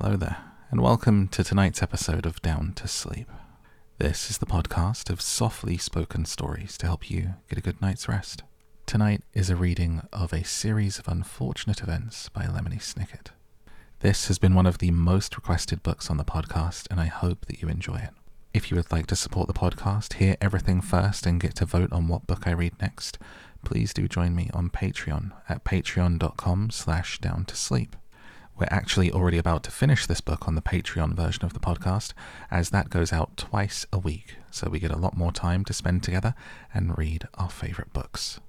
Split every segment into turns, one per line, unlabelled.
Hello there, and welcome to tonight's episode of Down to Sleep. This is the podcast of softly spoken stories to help you get a good night's rest. Tonight is a reading of a series of unfortunate events by Lemony Snicket. This has been one of the most requested books on the podcast, and I hope that you enjoy it. If you would like to support the podcast, hear everything first, and get to vote on what book I read next, please do join me on Patreon at patreon.com slash down to sleep. We're actually already about to finish this book on the Patreon version of the podcast, as that goes out twice a week, so we get a lot more time to spend together and read our favourite books.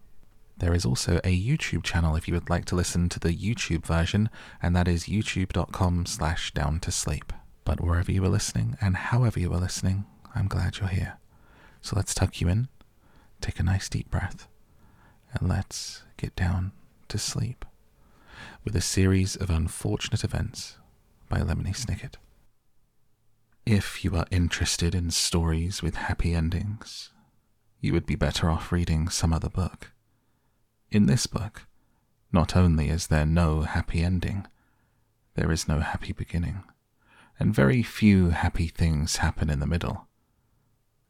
There is also a YouTube channel if you would like to listen to the YouTube version, and that is youtube.com slash down to sleep. But wherever you are listening and however you are listening, I'm glad you're here. So let's tuck you in, take a nice deep breath, and let's get down to sleep with a series of unfortunate events by Lemony Snicket. If you are interested in stories with happy endings, you would be better off reading some other book. In this book, not only is there no happy ending, there is no happy beginning, and very few happy things happen in the middle.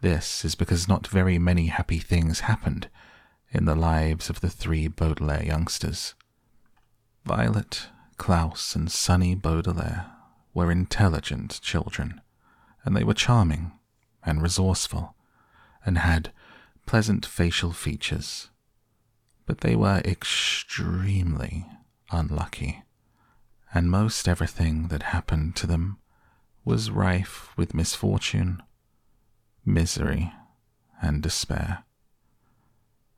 This is because not very many happy things happened in the lives of the three Baudelaire youngsters. Violet, Klaus, and Sunny Baudelaire were intelligent children, and they were charming and resourceful, and had pleasant facial features. But they were extremely unlucky, and most everything that happened to them was rife with misfortune, misery, and despair.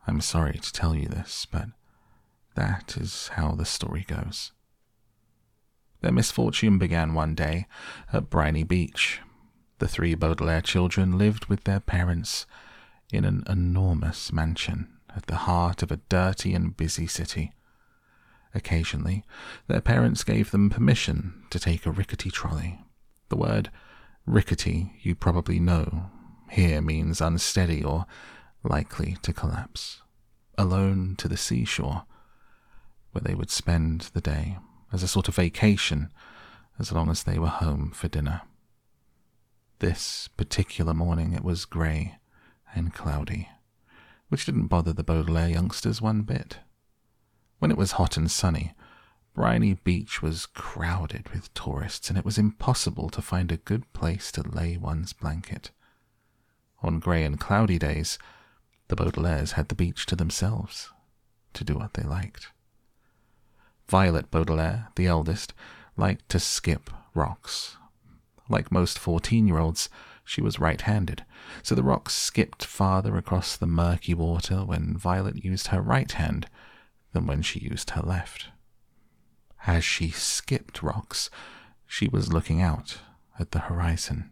I'm sorry to tell you this, but that is how the story goes. Their misfortune began one day at Briny Beach. The three Baudelaire children lived with their parents in an enormous mansion at the heart of a dirty and busy city. Occasionally, their parents gave them permission to take a rickety trolley. The word rickety, you probably know, here means unsteady or likely to collapse. Alone to the seashore, where they would spend the day as a sort of vacation as long as they were home for dinner. This particular morning it was grey and cloudy, which didn't bother the Baudelaire youngsters one bit. When it was hot and sunny, Briny Beach was crowded with tourists, and it was impossible to find a good place to lay one's blanket. On grey and cloudy days, the Baudelaires had the beach to themselves to do what they liked. Violet Baudelaire, the eldest, liked to skip rocks. Like most 14 year olds, she was right handed, so the rocks skipped farther across the murky water when Violet used her right hand than when she used her left. As she skipped rocks, she was looking out at the horizon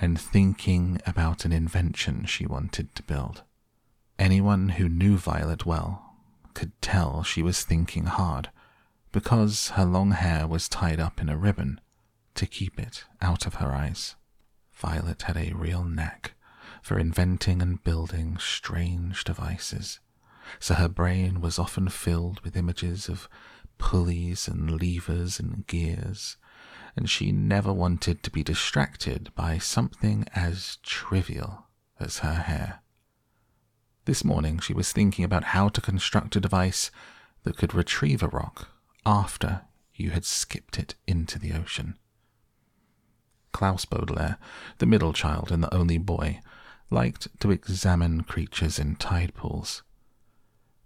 and thinking about an invention she wanted to build. Anyone who knew Violet well could tell she was thinking hard because her long hair was tied up in a ribbon to keep it out of her eyes. Violet had a real knack for inventing and building strange devices, so her brain was often filled with images of pulleys and levers and gears, and she never wanted to be distracted by something as trivial as her hair. This morning she was thinking about how to construct a device that could retrieve a rock after you had skipped it into the ocean. Klaus Baudelaire, the middle child and the only boy, liked to examine creatures in tide pools.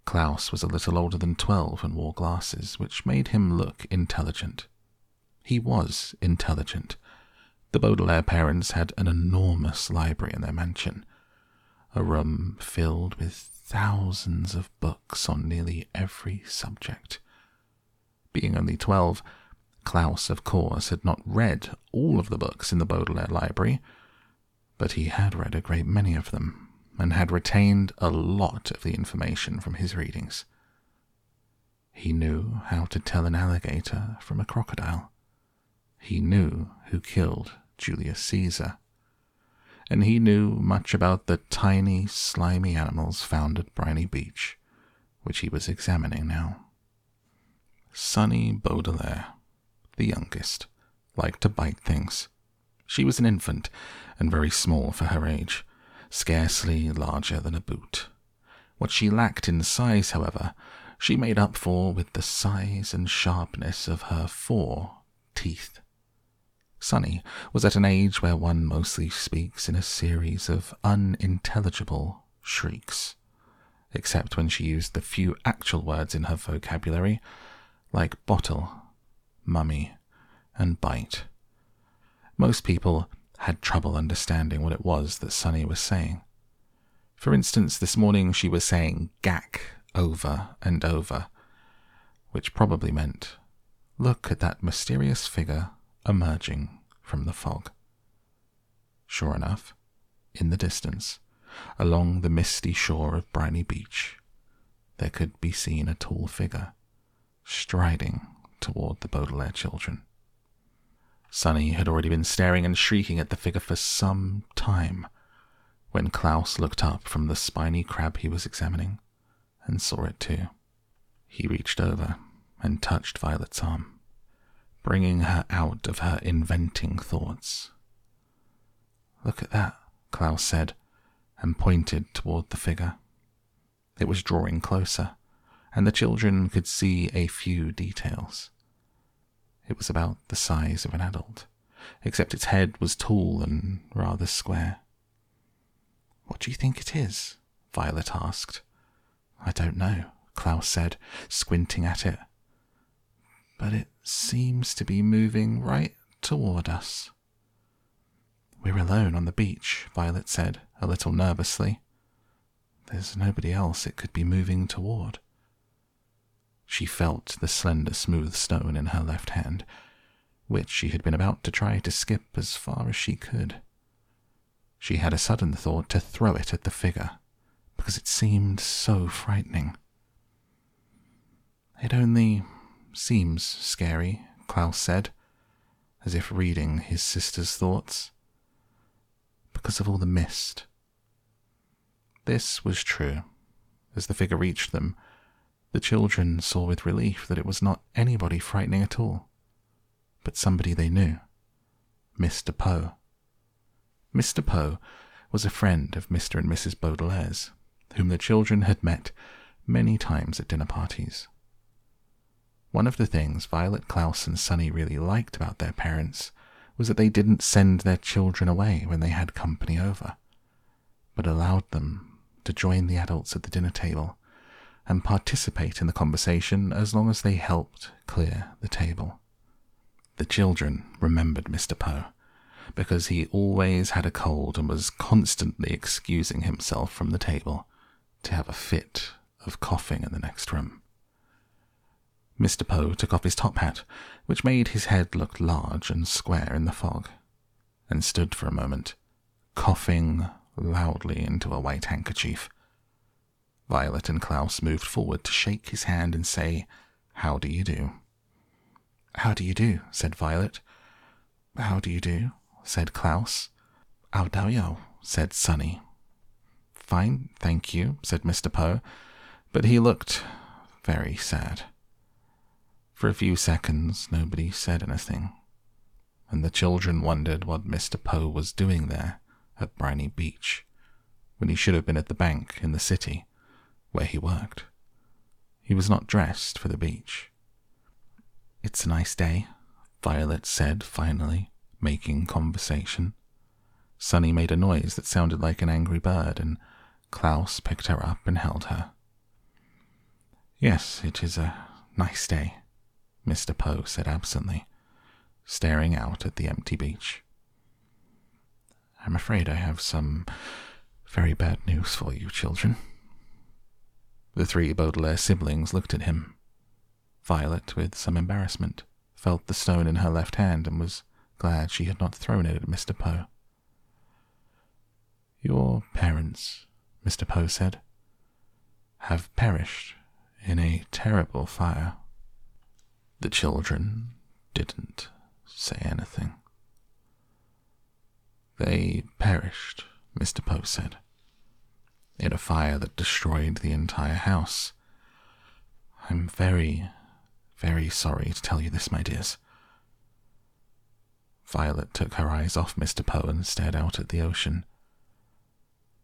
Klaus was a little older than twelve and wore glasses, which made him look intelligent. He was intelligent. The Baudelaire parents had an enormous library in their mansion, a room filled with thousands of books on nearly every subject. Being only twelve, Klaus, of course, had not read all of the books in the Baudelaire library, but he had read a great many of them, and had retained a lot of the information from his readings. He knew how to tell an alligator from a crocodile. He knew who killed Julius Caesar. And he knew much about the tiny, slimy animals found at Briny Beach, which he was examining now. Sunny Baudelaire, the youngest, liked to bite things. She was an infant and very small for her age, scarcely larger than a boot. What she lacked in size, however, she made up for with the size and sharpness of her four teeth. Sunny was at an age where one mostly speaks in a series of unintelligible shrieks, except when she used the few actual words in her vocabulary, like bottle, mummy, and bite. Most people had trouble understanding what it was that Sunny was saying. For instance, this morning she was saying gack over and over, which probably meant look at that mysterious figure emerging from the fog. Sure enough, in the distance, along the misty shore of Briny Beach, there could be seen a tall figure striding toward the Baudelaire children. Sunny had already been staring and shrieking at the figure for some time when Klaus looked up from the spiny crab he was examining and saw it too. He reached over and touched Violet's arm, bringing her out of her inventing thoughts. Look at that, Klaus said, and pointed toward the figure. It was drawing closer, and the children could see a few details. It was about the size of an adult, except its head was tall and rather square. What do you think it is? Violet asked. I don't know, Klaus said, squinting at it. But it seems to be moving right toward us. We're alone on the beach, Violet said, a little nervously. There's nobody else it could be moving toward. She felt the slender, smooth stone in her left hand, which she had been about to try to skip as far as she could. She had a sudden thought to throw it at the figure, because it seemed so frightening. It only seems scary, Klaus said, as if reading his sister's thoughts, because of all the mist. This was true. As the figure reached them, the children saw with relief that it was not anybody frightening at all, but somebody they knew Mr. Poe. Mr. Poe was a friend of Mr. and Mrs. Baudelaire's, whom the children had met many times at dinner parties. One of the things Violet Klaus and Sunny really liked about their parents was that they didn't send their children away when they had company over, but allowed them to join the adults at the dinner table and participate in the conversation as long as they helped clear the table. The children remembered Mr. Poe because he always had a cold and was constantly excusing himself from the table to have a fit of coughing in the next room. Mr. Poe took off his top hat, which made his head look large and square in the fog, and stood for a moment, coughing loudly into a white handkerchief. Violet and Klaus moved forward to shake his hand and say, How do you do? How do you do? said Violet. How do you do? said Klaus. How do you? said Sunny. Fine, thank you, said Mr. Poe, but he looked very sad. For a few seconds, nobody said anything, and the children wondered what Mr. Poe was doing there at Briny Beach, when he should have been at the bank in the city where he worked. He was not dressed for the beach. It's a nice day, Violet said finally, making conversation. Sunny made a noise that sounded like an angry bird, and Klaus picked her up and held her. Yes, it is a nice day, Mr. Poe said absently, staring out at the empty beach. I'm afraid I have some very bad news for you, children. The three Baudelaire siblings looked at him. Violet, with some embarrassment, felt the stone in her left hand and was glad she had not thrown it at Mr. Poe. Your parents, Mr. Poe said, have perished in a terrible fire. The children didn't say anything. They perished, Mr. Poe said in a fire that destroyed the entire house. I'm very, very sorry to tell you this, my dears. Violet took her eyes off Mr. Poe and stared out at the ocean.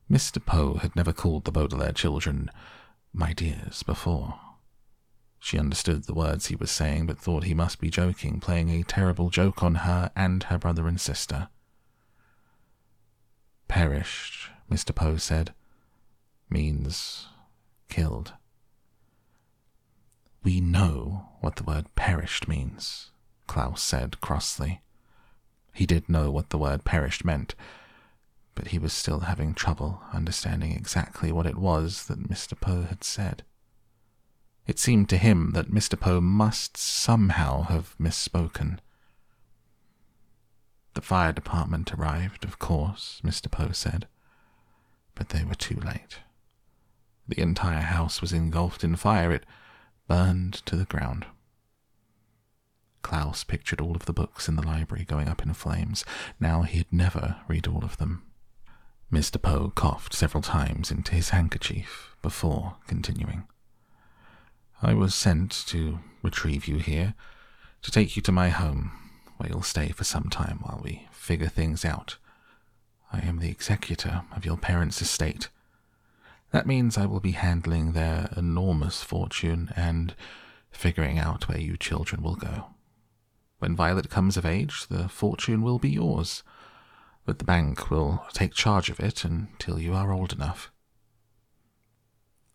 Mr. Poe had never called the Baudelaire children my dears before. She understood the words he was saying, but thought he must be joking, playing a terrible joke on her and her brother and sister. Perished, Mr. Poe said, means killed. We know what the word perished means, Klaus said crossly. He did know what the word perished meant, but he was still having trouble understanding exactly what it was that Mr. Poe had said. It seemed to him that Mr. Poe must somehow have misspoken. The fire department arrived, of course, Mr. Poe said, but they were too late. The entire house was engulfed in fire. It burned to the ground. Klaus pictured all of the books in the library going up in flames. Now he'd never read all of them. Mr. Poe coughed several times into his handkerchief before continuing. I was sent to retrieve you here, to take you to my home, where you'll stay for some time while we figure things out. I am the executor of your parents' estate. That means I will be handling their enormous fortune and figuring out where you children will go. When Violet comes of age, the fortune will be yours, but the bank will take charge of it until you are old enough.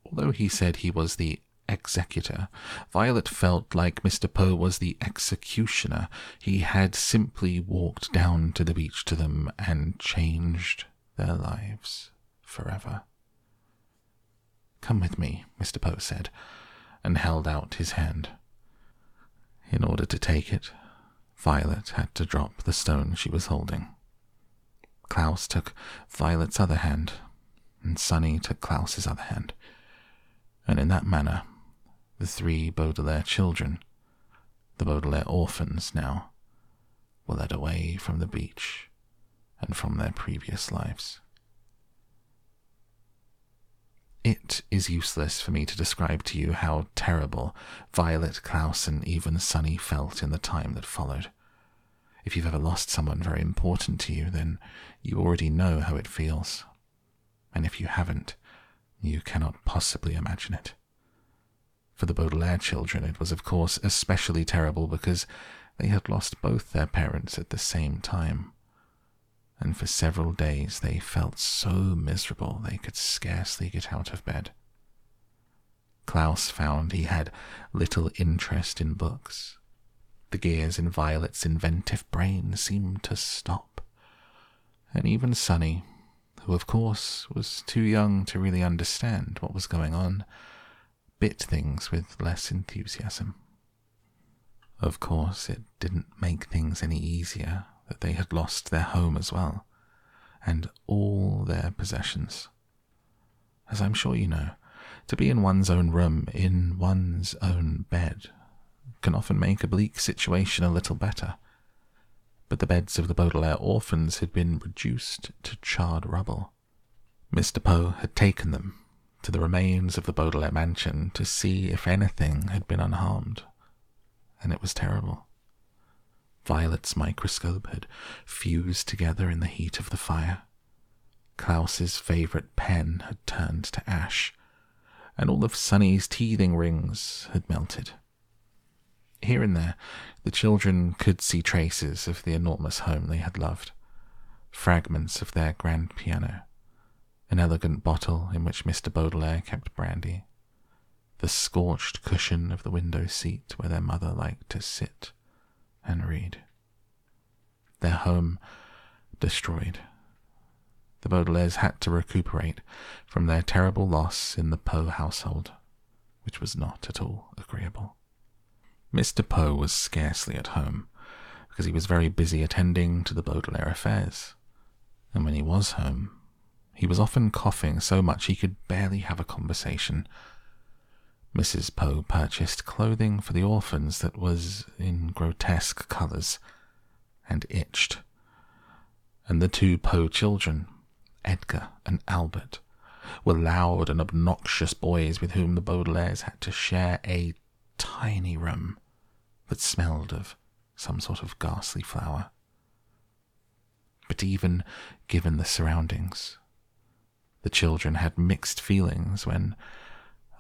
Although he said he was the executor. Violet felt like Mr. Poe was the executioner. He had simply walked down to the beach to them and changed their lives forever. Come with me, Mr. Poe said, and held out his hand. In order to take it, Violet had to drop the stone she was holding. Klaus took Violet's other hand, and Sunny took Klaus's other hand, and in that manner the three Baudelaire children, the Baudelaire orphans now, were led away from the beach and from their previous lives. It is useless for me to describe to you how terrible Violet, Klaus, and even Sunny felt in the time that followed. If you've ever lost someone very important to you, then you already know how it feels. And if you haven't, you cannot possibly imagine it. For the Baudelaire children, it was, of course, especially terrible because they had lost both their parents at the same time. And for several days they felt so miserable they could scarcely get out of bed. Klaus found he had little interest in books. The gears in Violet's inventive brain seemed to stop. And even Sunny, who of course was too young to really understand what was going on, bit things with less enthusiasm. Of course, it didn't make things any easier that they had lost their home as well, and all their possessions. As I'm sure you know, to be in one's own room, in one's own bed, can often make a bleak situation a little better. But the beds of the Baudelaire orphans had been reduced to charred rubble. Mr. Poe had taken them to the remains of the Baudelaire mansion to see if anything had been unharmed, and it was terrible. Violet's microscope had fused together in the heat of the fire. Klaus's favorite pen had turned to ash, and all of Sunny's teething rings had melted. Here and there, the children could see traces of the enormous home they had loved, fragments of their grand piano, an elegant bottle in which Mr. Baudelaire kept brandy, the scorched cushion of the window seat where their mother liked to sit and read. Their home destroyed. The Baudelaires had to recuperate from their terrible loss in the Poe household, which was not at all agreeable. Mr. Poe was scarcely at home, because he was very busy attending to the Baudelaire affairs, and when he was home, he was often coughing so much he could barely have a conversation. Mrs. Poe purchased clothing for the orphans that was in grotesque colours and itched. And the two Poe children, Edgar and Albert, were loud and obnoxious boys with whom the Baudelaires had to share a tiny room that smelled of some sort of ghastly flower. but even given the surroundings. The children had mixed feelings when,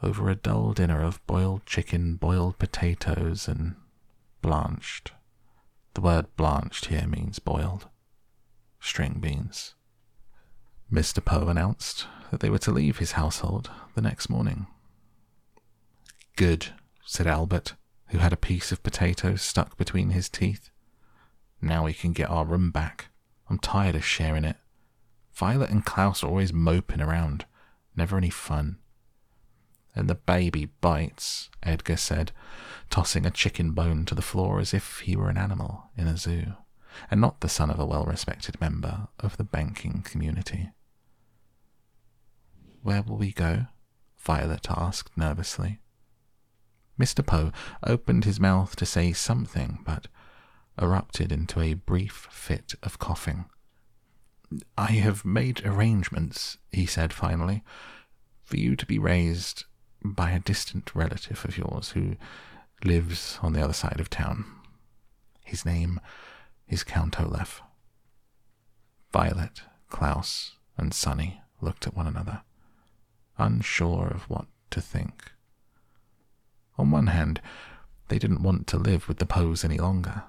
over a dull dinner of boiled chicken, boiled potatoes, and blanched, the word blanched here means boiled, string beans. Mr. Poe announced that they were to leave his household the next morning. Good, said Albert, who had a piece of potato stuck between his teeth. Now we can get our room back. I'm tired of sharing it. Violet and Klaus are always moping around. Never any fun. And the baby bites, Edgar said, tossing a chicken bone to the floor as if he were an animal in a zoo, and not the son of a well respected member of the banking community. Where will we go? Violet asked nervously. Mr. Poe opened his mouth to say something, but erupted into a brief fit of coughing. I have made arrangements, he said finally, for you to be raised by a distant relative of yours who lives on the other side of town. His name is Count Olaf. Violet, Klaus, and Sunny looked at one another, unsure of what to think. On one hand, they didn't want to live with the Poes any longer.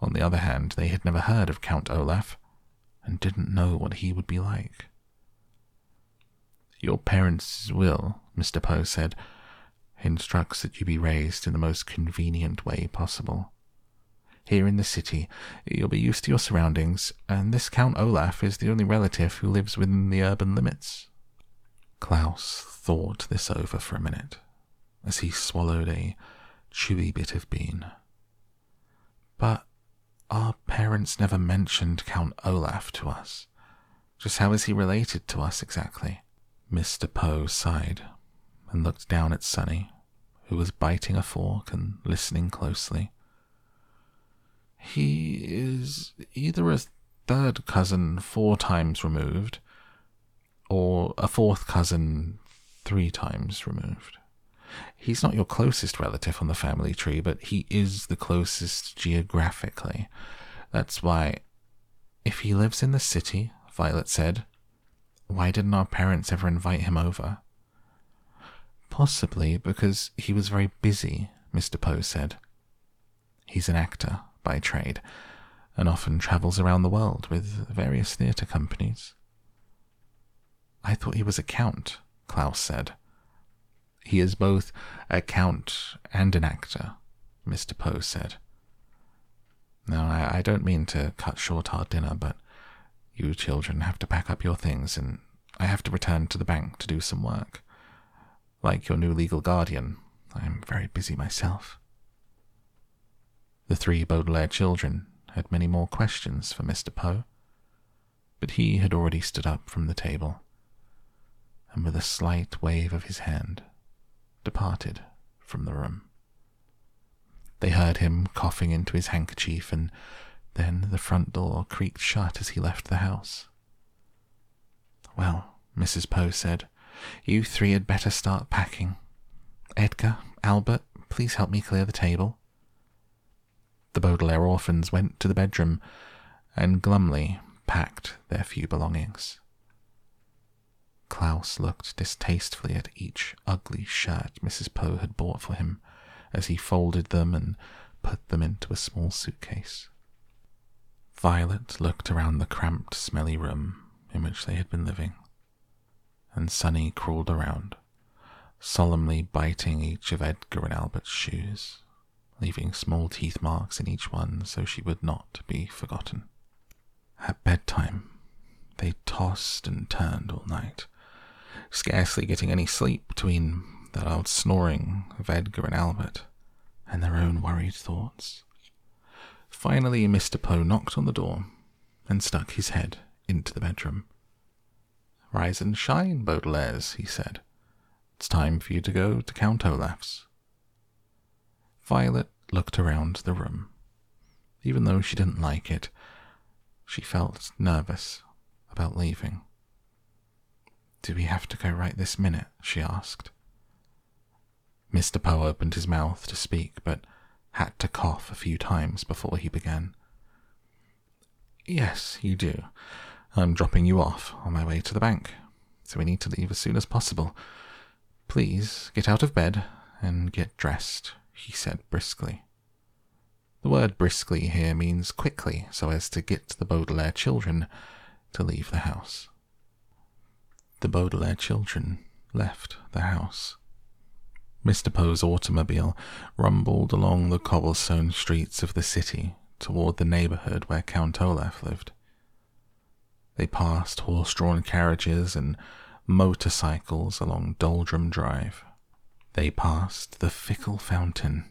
On the other hand, they had never heard of Count Olaf and didn't know what he would be like. Your parents' will, Mr. Poe said, instructs that you be raised in the most convenient way possible. Here in the city, you'll be used to your surroundings, and this Count Olaf is the only relative who lives within the urban limits. Klaus thought this over for a minute as he swallowed a chewy bit of bean. But our parents never mentioned Count Olaf to us. Just how is he related to us exactly? Mr. Poe sighed and looked down at Sunny, who was biting a fork and listening closely. He is either a third cousin four times removed, or a fourth cousin three times removed. He's not your closest relative on the family tree, but he is the closest geographically. That's why, if he lives in the city, Violet said, why didn't our parents ever invite him over? Possibly because he was very busy, Mr. Poe said. He's an actor by trade and often travels around the world with various theatre companies. I thought he was a count, Klaus said. He is both a count and an actor, Mr. Poe said. Now, I, I don't mean to cut short our dinner, but you children have to pack up your things, and I have to return to the bank to do some work. Like your new legal guardian, I am very busy myself. The three Baudelaire children had many more questions for Mr. Poe, but he had already stood up from the table, and with a slight wave of his hand, departed from the room. They heard him coughing into his handkerchief, and then the front door creaked shut as he left the house. Well, Mrs. Poe said, you three had better start packing. Edgar, Albert, please help me clear the table. The Baudelaire orphans went to the bedroom and glumly packed their few belongings. Klaus looked distastefully at each ugly shirt Mrs. Poe had bought for him as he folded them and put them into a small suitcase. Violet looked around the cramped, smelly room in which they had been living, and Sunny crawled around, solemnly biting each of Edgar and Albert's shoes, leaving small teeth marks in each one so she would not be forgotten. At bedtime, they tossed and turned all night, scarcely getting any sleep between the loud snoring of Edgar and Albert and their own worried thoughts. Finally, Mr. Poe knocked on the door and stuck his head into the bedroom. Rise and shine, Baudelaires, he said. It's time for you to go to Count Olaf's. Violet looked around the room. Even though she didn't like it, she felt nervous about leaving. Do we have to go right this minute? she asked. Mr. Poe opened his mouth to speak, but had to cough a few times before he began. Yes, you do. I'm dropping you off on my way to the bank, so we need to leave as soon as possible. Please get out of bed and get dressed, he said briskly. The word briskly here means quickly, so as to get the Baudelaire children to leave the house. The Baudelaire children left the house. Mr. Poe's automobile rumbled along the cobblestone streets of the city toward the neighborhood where Count Olaf lived. They passed horse drawn carriages and motorcycles along Doldrum Drive. They passed the Fickle Fountain,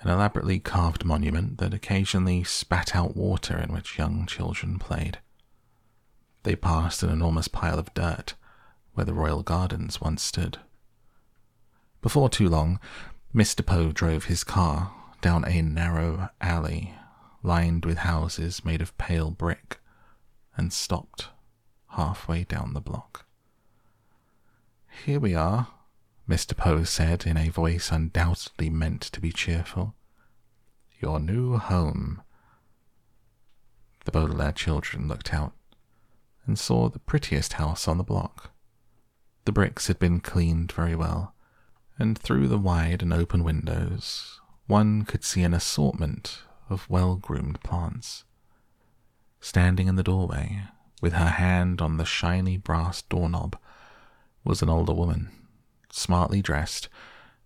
an elaborately carved monument that occasionally spat out water in which young children played. They passed an enormous pile of dirt where the Royal Gardens once stood. Before too long, Mr. Poe drove his car down a narrow alley lined with houses made of pale brick and stopped halfway down the block. Here we are, Mr. Poe said in a voice undoubtedly meant to be cheerful. Your new home. The Baudelaire children looked out and saw the prettiest house on the block. The bricks had been cleaned very well, and through the wide and open windows one could see an assortment of well groomed plants. Standing in the doorway, with her hand on the shiny brass doorknob, was an older woman, smartly dressed,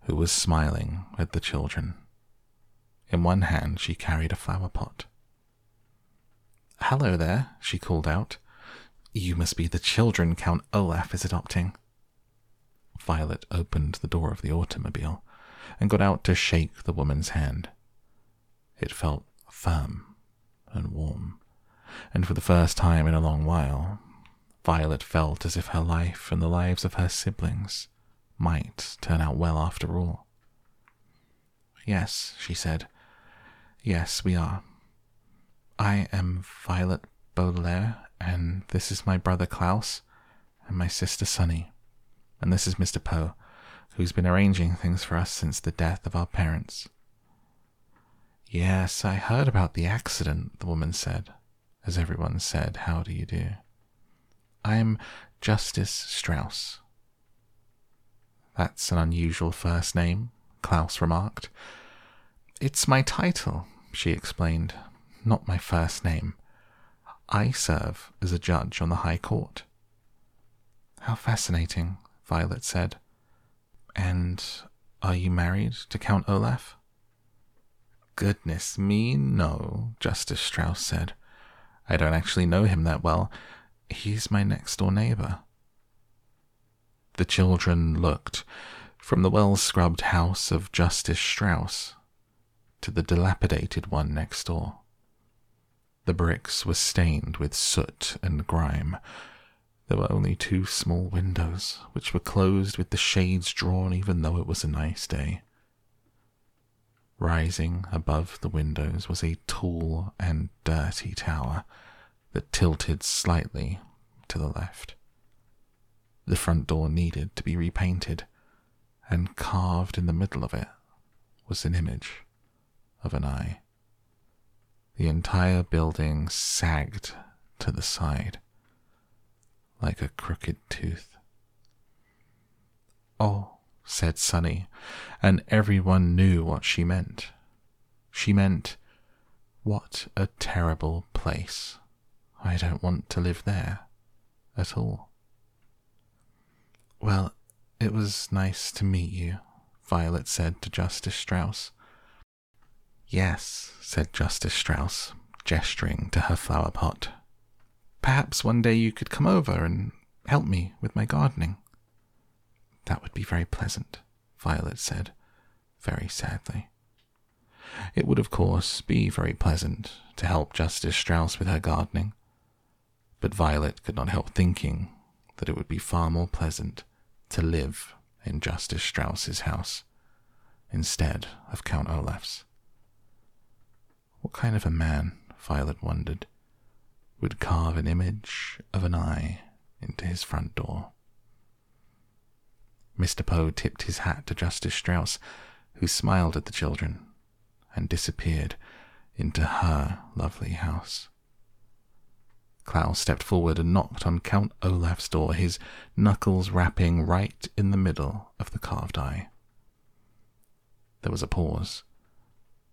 who was smiling at the children. In one hand she carried a flower pot. Hello there, she called out. You must be the children Count Olaf is adopting. Violet opened the door of the automobile and got out to shake the woman's hand. It felt firm and warm, and for the first time in a long while, Violet felt as if her life and the lives of her siblings might turn out well after all. Yes, she said. Yes, we are. I am Violet Baudelaire, and this is my brother Klaus, and my sister Sunny, and this is Mr. Poe, who's been arranging things for us since the death of our parents. Yes, I heard about the accident, the woman said, as everyone said, How do you do? I'm Justice Strauss. That's an unusual first name, Klaus remarked. It's my title, she explained, not my first name. I serve as a judge on the High Court. How fascinating, Violet said. And are you married to Count Olaf? Goodness me, no, Justice Strauss said. I don't actually know him that well. He's my next door neighbor. The children looked from the well scrubbed house of Justice Strauss to the dilapidated one next door. The bricks were stained with soot and grime. There were only two small windows, which were closed with the shades drawn even though it was a nice day. Rising above the windows was a tall and dirty tower that tilted slightly to the left. The front door needed to be repainted, and carved in the middle of it was an image of an eye. The entire building sagged to the side like a crooked tooth. Oh, said Sunny, and everyone knew what she meant. She meant, What a terrible place. I don't want to live there at all. Well, it was nice to meet you, Violet said to Justice Strauss. Yes, said Justice Strauss, gesturing to her flower pot. Perhaps one day you could come over and help me with my gardening. That would be very pleasant, Violet said, very sadly. It would, of course, be very pleasant to help Justice Strauss with her gardening, but Violet could not help thinking that it would be far more pleasant to live in Justice Strauss's house instead of Count Olaf's. What kind of a man, Violet wondered, would carve an image of an eye into his front door? Mr. Poe tipped his hat to Justice Strauss, who smiled at the children and disappeared into her lovely house. Klaus stepped forward and knocked on Count Olaf's door, his knuckles rapping right in the middle of the carved eye. There was a pause,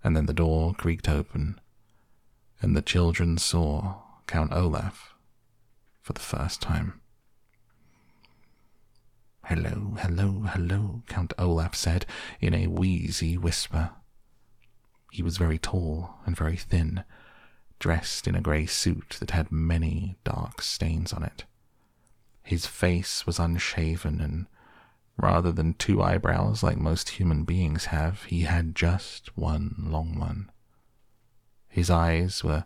and then the door creaked open, and the children saw Count Olaf for the first time. Hello, hello, hello, Count Olaf said in a wheezy whisper. He was very tall and very thin, dressed in a grey suit that had many dark stains on it. His face was unshaven, and rather than two eyebrows like most human beings have, he had just one long one. His eyes were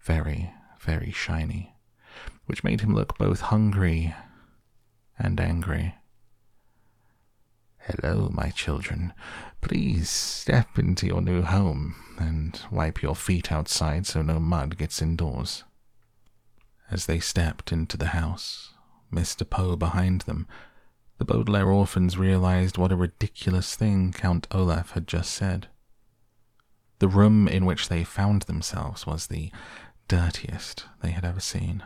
very, very shiny, which made him look both hungry and angry. Hello, my children. Please step into your new home and wipe your feet outside so no mud gets indoors. As they stepped into the house, Mr. Poe behind them, the Baudelaire orphans realized what a ridiculous thing Count Olaf had just said. The room in which they found themselves was the dirtiest they had ever seen,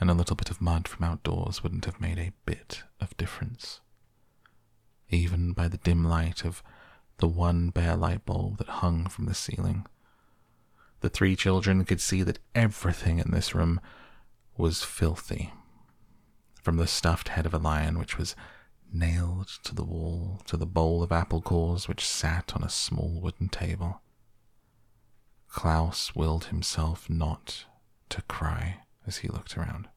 and a little bit of mud from outdoors wouldn't have made a bit of difference even by the dim light of the one bare light bulb that hung from the ceiling. The three children could see that everything in this room was filthy. From the stuffed head of a lion, which was nailed to the wall, to the bowl of apple cores which sat on a small wooden table. Klaus willed himself not to cry as he looked around.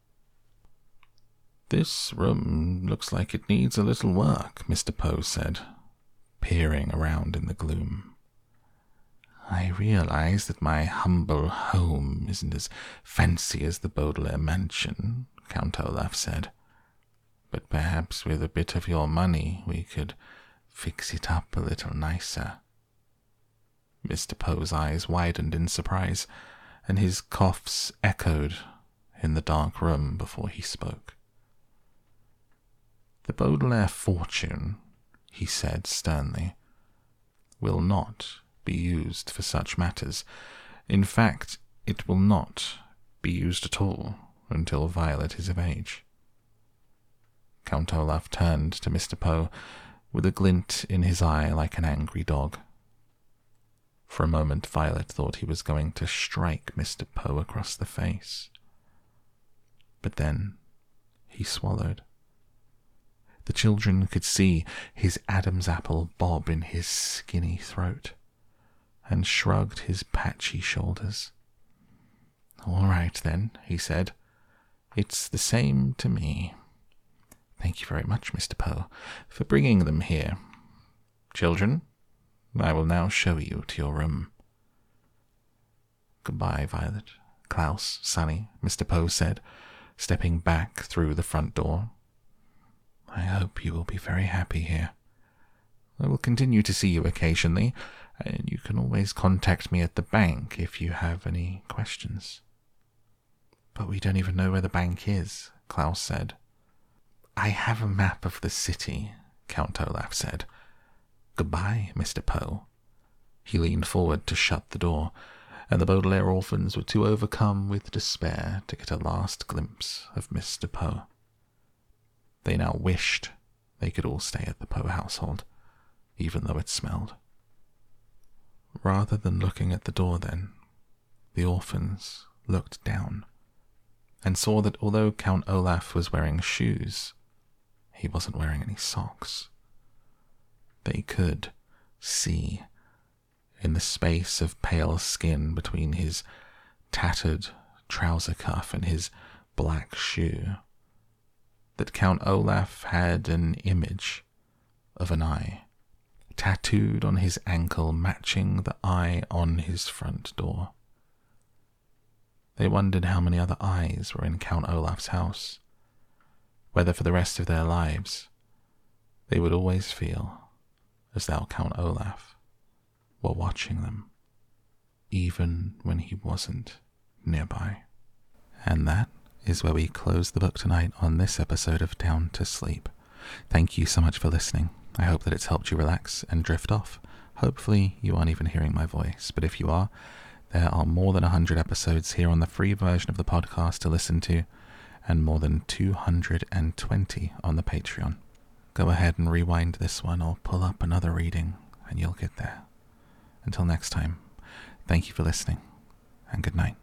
This room looks like it needs a little work, Mr. Poe said, peering around in the gloom. I realize that my humble home isn't as fancy as the Baudelaire mansion, Count Olaf said, but perhaps with a bit of your money we could fix it up a little nicer. Mr. Poe's eyes widened in surprise, and his coughs echoed in the dark room before he spoke. The Baudelaire fortune, he said sternly, will not be used for such matters. In fact, it will not be used at all until Violet is of age. Count Olaf turned to Mr. Poe with a glint in his eye like an angry dog. For a moment, Violet thought he was going to strike Mr. Poe across the face. But then he swallowed. The children could see his Adam's apple bob in his skinny throat, and shrugged his patchy shoulders. All right, then, he said. It's the same to me. Thank you very much, Mr. Poe, for bringing them here. Children, I will now show you to your room. Goodbye, Violet, Klaus, Sunny, Mr. Poe said, stepping back through the front door. I hope you will be very happy here. I will continue to see you occasionally, and you can always contact me at the bank if you have any questions. But we don't even know where the bank is, Klaus said. I have a map of the city, Count Olaf said. Goodbye, Mr. Poe. He leaned forward to shut the door, and the Baudelaire orphans were too overcome with despair to get a last glimpse of Mr. Poe. They now wished they could all stay at the Poe household, even though it smelled. Rather than looking at the door, then, the orphans looked down and saw that although Count Olaf was wearing shoes, he wasn't wearing any socks. They could see in the space of pale skin between his tattered trouser cuff and his black shoe that Count Olaf had an image of an eye tattooed on his ankle, matching the eye on his front door. They wondered how many other eyes were in Count Olaf's house, whether for the rest of their lives they would always feel as though Count Olaf were watching them, even when he wasn't nearby. And that is where we close the book tonight on this episode of Down to Sleep. Thank you so much for listening. I hope that it's helped you relax and drift off. Hopefully, you aren't even hearing my voice, but if you are, There are more than 100 episodes here on the free version of the podcast to listen to, and more than 220 on the Patreon. Go ahead and rewind this one or pull up another reading, and you'll get there. Until next time, thank you for listening, and good night.